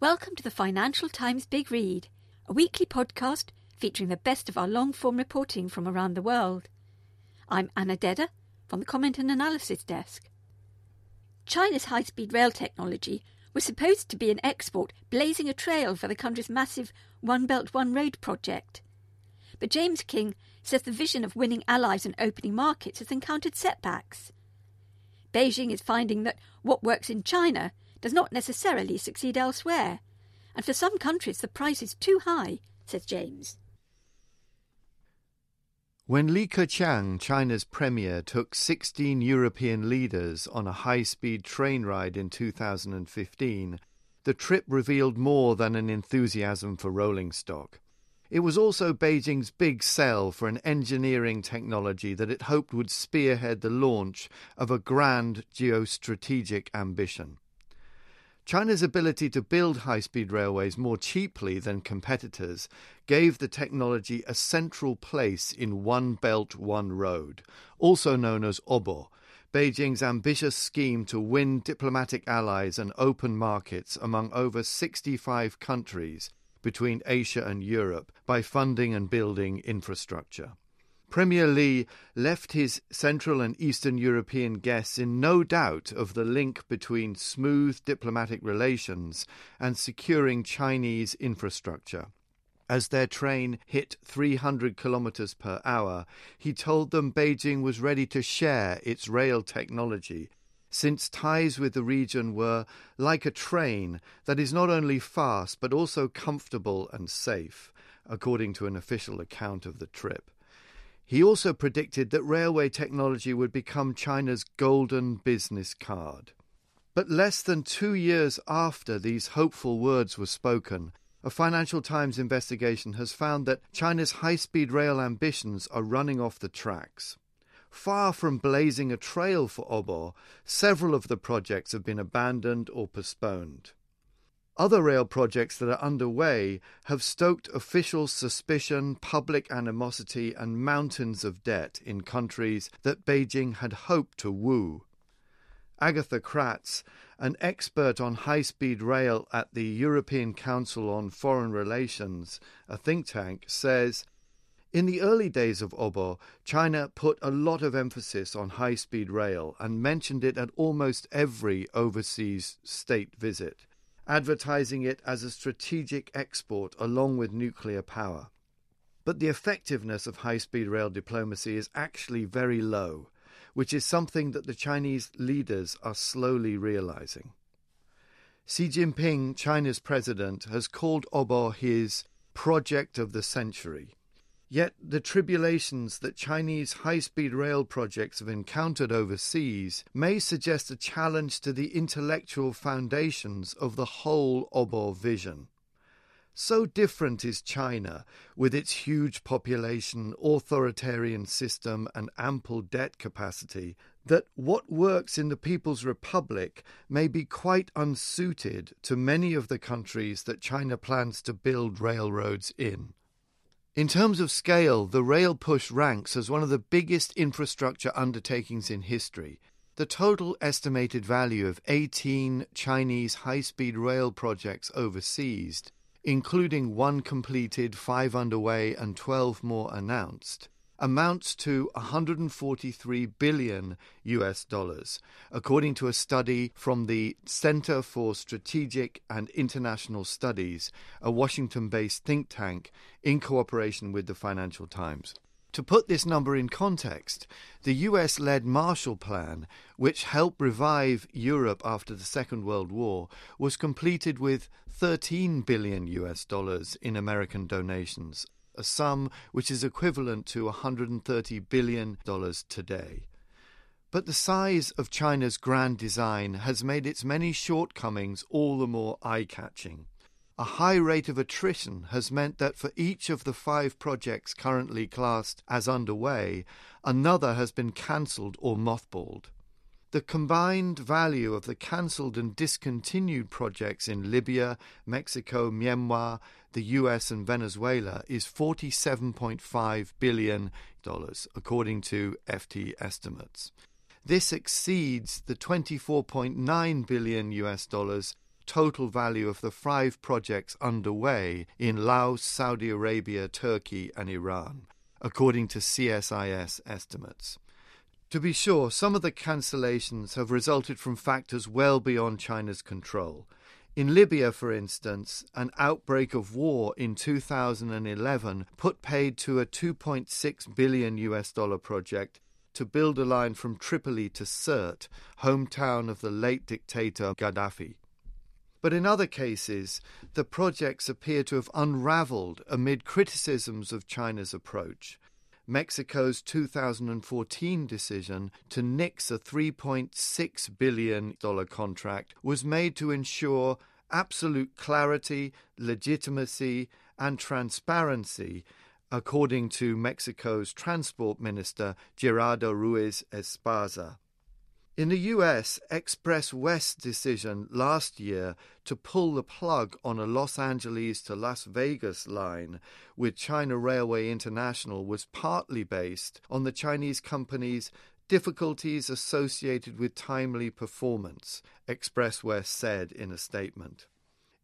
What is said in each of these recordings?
Welcome to the Financial Times Big Read, a weekly podcast featuring the best of our long form reporting from around the world. I'm Anna Dedder from the Comment and Analysis Desk. China's high speed rail technology was supposed to be an export blazing a trail for the country's massive One Belt One Road project. But James Kynge says the vision of winning allies and opening markets has encountered setbacks. Beijing is finding that what works in China does not necessarily succeed elsewhere, and for some countries the price is too high, says James. When Li Keqiang, China's premier, took 16 European leaders on a high speed train ride in 2015, the trip revealed more than an enthusiasm for rolling stock. It was also Beijing's big sell for an engineering technology that it hoped would spearhead the launch of a grand geostrategic ambition. China's ability to build high speed railways more cheaply than competitors gave the technology a central place in One Belt, One Road, also known as OBOR, Beijing's ambitious scheme to win diplomatic allies and open markets among over 65 countries between Asia and Europe by funding and building infrastructure. Premier Li left his Central and Eastern European guests in no doubt of the link between smooth diplomatic relations and securing Chinese infrastructure. As their train hit 300 kilometers per hour, he told them Beijing was ready to share its rail technology since ties with the region were like a train that is not only fast but also comfortable and safe, according to an official account of the trip. He also predicted that railway technology would become China's golden business card. But less than two years after these hopeful words were spoken, a Financial Times investigation has found that China's high speed rail ambitions are running off the tracks. Far from blazing a trail for Obor, several of the projects have been abandoned or postponed. Other rail projects that are underway have stoked official suspicion, public animosity, and mountains of debt in countries that Beijing had hoped to woo. Agatha Kratz, an expert on high speed rail at the European Council on Foreign Relations, a think tank, says in the early days of Obor, China put a lot of emphasis on high speed rail and mentioned it at almost every overseas state visit, advertising it as a strategic export along with nuclear power. But the effectiveness of high speed rail diplomacy is actually very low, which is something that the Chinese leaders are slowly realizing. Xi Jinping, China's president, has called Obor his project of the century Yet the tribulations that Chinese high speed rail projects have encountered overseas may suggest a challenge to the intellectual foundations of the whole Obor vision. So different is China, with its huge population, authoritarian system, and ample debt capacity, that what works in the People's Republic may be quite unsuited to many of the countries that China plans to build railroads in. In terms of scale, the rail push ranks as one of the biggest infrastructure undertakings in history. The total estimated value of 18 Chinese high speed rail projects overseas, including one completed, five underway, and 12 more announced, amounts to 143 billion US dollars, according to a study from the Center for Strategic and International Studies, a Washington based think tank in cooperation with the Financial Times. To put this number in context, the US led Marshall Plan, which helped revive Europe after the Second World War, was completed with 13 billion US dollars in American donations, a sum which is equivalent to $130 billion today. But the size of China's grand design has made its many shortcomings all the more eye catching. A high rate of attrition has meant that for each of the five projects currently classed as underway, another has been cancelled or mothballed. The combined value of the cancelled and discontinued projects in Libya, Mexico, Myanmar, the US, and Venezuela is $47.5 billion, according to FT estimates. This exceeds the 24.9 billion US dollars total value of the five projects underway in Laos, Saudi Arabia, Turkey, and Iran, according to CSIS estimates. To be sure, some of the cancellations have resulted from factors well beyond China's control. In Libya, for instance, an outbreak of war in 2011 put paid to a 2.6 billion US dollar project to build a line from Tripoli to Sirte, hometown of the late dictator Gaddafi. But in other cases, the projects appear to have unraveled amid criticisms of China's approach. Mexico's 2014 decision to nix a $3.6 billion contract was made to ensure absolute clarity, legitimacy, and transparency, according to Mexico's Transport Minister Gerardo Ruiz Esparza. In the US, XpressWest's decision last year to pull the plug on a Los Angeles to Las Vegas line with China Railway International was partly based on the Chinese company's difficulties associated with timely performance, XpressWest said in a statement.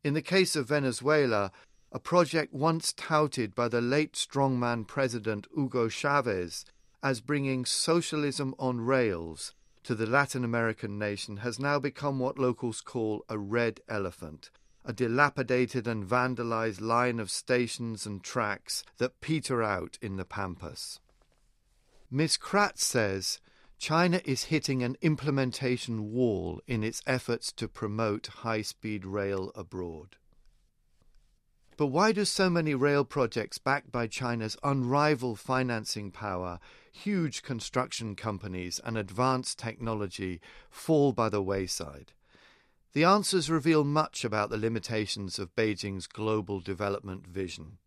In the case of Venezuela, a project once touted by the late strongman President Hugo Chavez as bringing socialism on rails to the Latin American nation has now become what locals call a red elephant, a dilapidated and vandalized line of stations and tracks that peter out in the pampas. Miss Kratz says China is hitting an implementation wall in its efforts to promote high speed rail abroad. But why do so many rail projects backed by China's unrivaled financing power, huge construction companies, and advanced technology fall by the wayside? The answers reveal much about the limitations of Beijing's global development vision.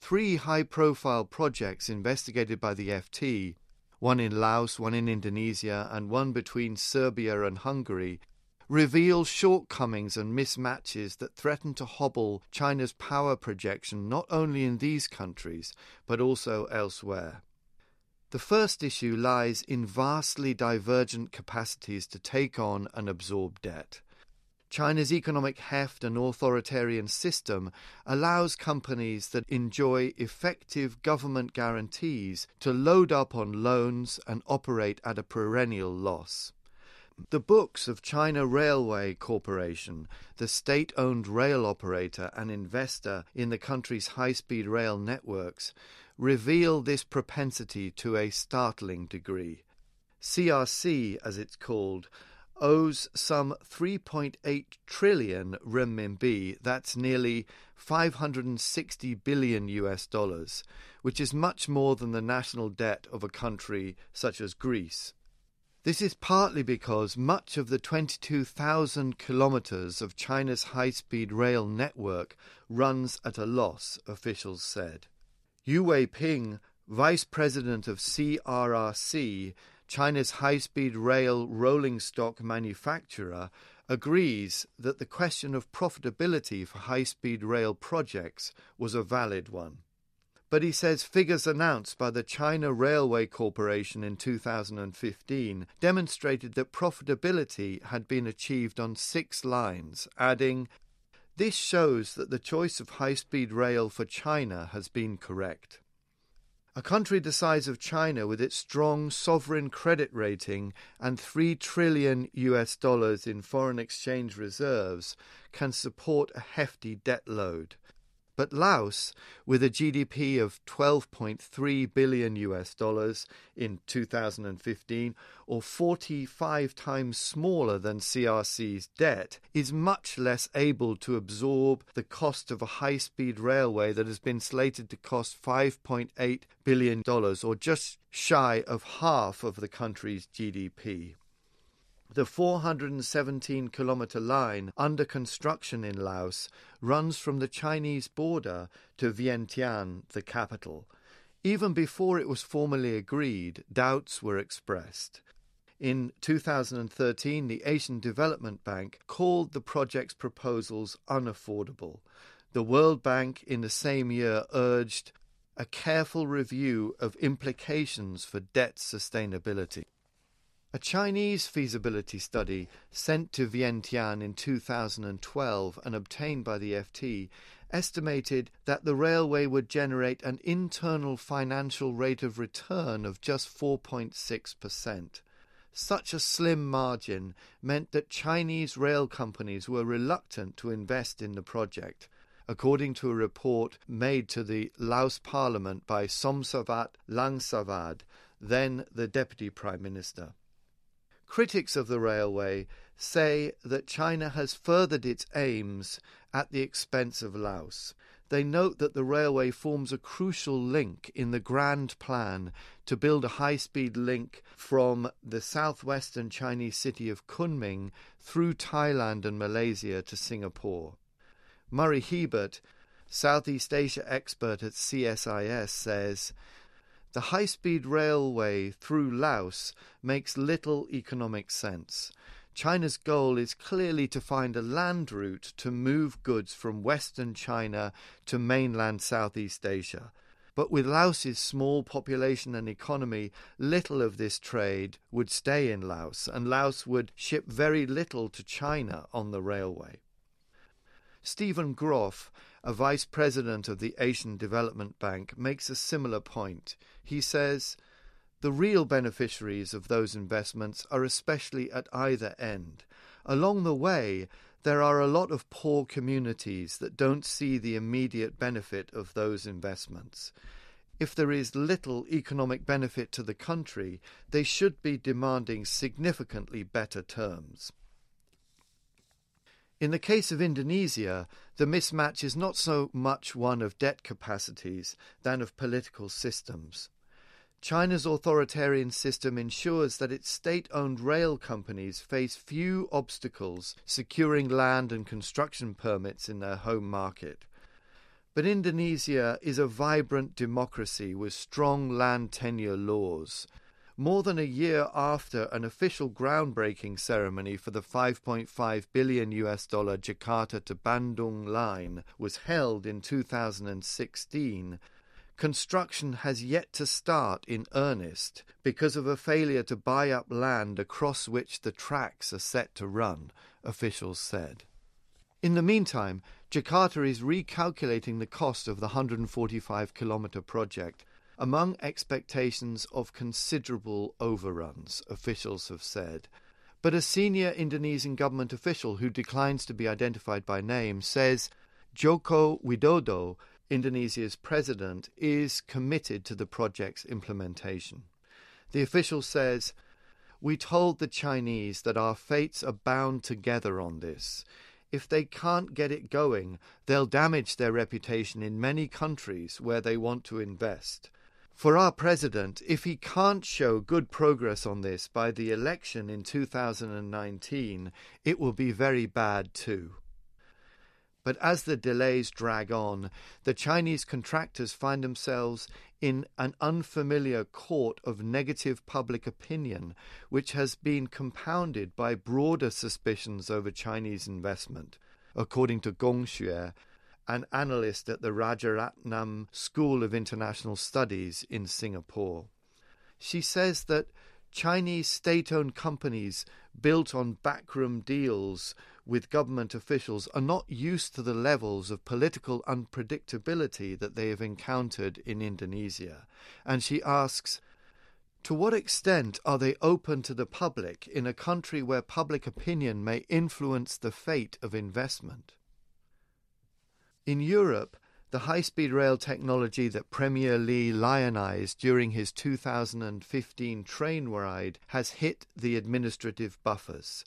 Three high profile projects investigated by the FT, one in Laos, one in Indonesia, and one between Serbia and Hungary, reveal shortcomings and mismatches that threaten to hobble China's power projection not only in these countries, but also elsewhere. The first issue lies in vastly divergent capacities to take on and absorb debt. China's economic heft and authoritarian system allows companies that enjoy effective government guarantees to load up on loans and operate at a perennial loss. The books of China Railway Corporation, the state owned rail operator and investor in the country's high speed rail networks, reveal this propensity to a startling degree. CRC, as it's called, owes some 3.8 trillion renminbi, that's nearly 560 billion US dollars, which is much more than the national debt of a country such as Greece. This is partly because much of the 22,000 kilometres of China's high speed rail network runs at a loss, officials said. Yu Weiping, vice president of CRRC, China's high speed rail rolling stock manufacturer, agrees that the question of profitability for high speed rail projects was a valid one but he says figures announced by the China Railway Corporation in 2015 demonstrated that profitability had been achieved on six lines, adding, This shows that the choice of high speed rail for China has been correct. A country the size of China, with its strong sovereign credit rating and 3 trillion US dollars in foreign exchange reserves, can support a hefty debt load. But Laos, with a GDP of 12.3 billion US dollars in 2015, or 45 times smaller than CRC's debt, is much less able to absorb the cost of a high speed railway that has been slated to cost $5.8 billion, or just shy of half of the country's GDP. The 417 kilometre line under construction in Laos runs from the Chinese border to Vientiane, the capital. Even before it was formally agreed, doubts were expressed. In 2013, the Asian Development Bank called the project's proposals unaffordable. The World Bank in the same year urged a careful review of implications for debt sustainability. A Chinese feasibility study sent to Vientiane in 2012 and obtained by the FT estimated that the railway would generate an internal financial rate of return of just 4.6%. Such a slim margin meant that Chinese rail companies were reluctant to invest in the project, according to a report made to the Laos Parliament by Somsavat Lengsavad, then the Deputy Prime Minister. Critics of the railway say that China has furthered its aims at the expense of Laos. They note that the railway forms a crucial link in the grand plan to build a high speed link from the southwestern Chinese city of Kunming through Thailand and Malaysia to Singapore. Murray Hiebert, Southeast Asia expert at CSIS, says the high speed railway through Laos makes little economic sense. China's goal is clearly to find a land route to move goods from Western China to mainland Southeast Asia. But with Laos's small population and economy, little of this trade would stay in Laos, and Laos would ship very little to China on the railway. Stephen Groff, a vice president of the Asian Development Bank, makes a similar point. He says, the real beneficiaries of those investments are especially at either end. Along the way, there are a lot of poor communities that don't see the immediate benefit of those investments. If there is little economic benefit to the country, they should be demanding significantly better terms. In the case of Indonesia, the mismatch is not so much one of debt capacities than of political systems. China's authoritarian system ensures that its state owned rail companies face few obstacles securing land and construction permits in their home market. But Indonesia is a vibrant democracy with strong land tenure laws. More than a year after an official groundbreaking ceremony for the 5.5 billion US dollar Jakarta to Bandung line was held in 2016, Construction has yet to start in earnest because of a failure to buy up land across which the tracks are set to run, officials said. In the meantime, Jakarta is recalculating the cost of the 145 kilometre project among expectations of considerable overruns, officials have said. But a senior Indonesian government official who declines to be identified by name says Joko Widodo Indonesia's president, is committed to the project's implementation. The official says, We told the Chinese that our fates are bound together on this. If they can't get it going, they'll damage their reputation in many countries where they want to invest. For our president, if he can't show good progress on this by the election in 2019, it will be very bad too. But as the delays drag on, the Chinese contractors find themselves in an unfamiliar court of negative public opinion, which has been compounded by broader suspicions over Chinese investment, according to Gong Xue, an analyst at the Rajaratnam School of International Studies in Singapore. She says that Chinese state owned companies built on backroom deals with government officials are not used to the levels of political unpredictability that they have encountered in Indonesia. And she asks, to what extent are they open to the public in a country where public opinion may influence the fate of investment? In Europe, the high speed rail technology that Premier Li lionized during his 2015 train ride has hit the administrative buffers.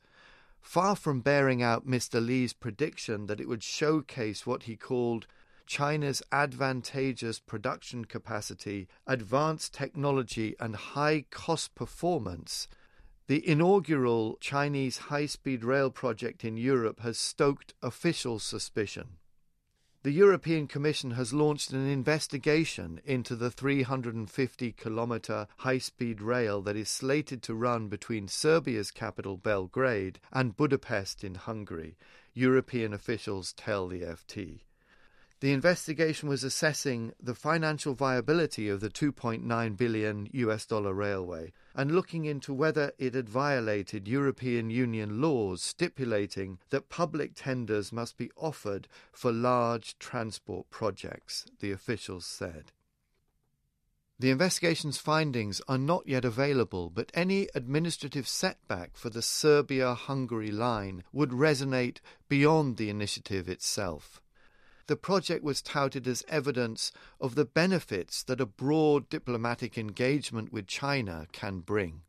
Far from bearing out Mr. Li's prediction that it would showcase what he called China's advantageous production capacity, advanced technology, and high cost performance, the inaugural Chinese high speed rail project in Europe has stoked official suspicion. The European Commission has launched an investigation into the 350 kilometre high speed rail that is slated to run between Serbia's capital Belgrade and Budapest in Hungary, European officials tell the FT. The investigation was assessing the financial viability of the 2.9 billion US dollar railway and looking into whether it had violated European Union laws stipulating that public tenders must be offered for large transport projects, the officials said. The investigation's findings are not yet available, but any administrative setback for the Serbia Hungary line would resonate beyond the initiative itself the project was touted as evidence of the benefits that a broad diplomatic engagement with China can bring.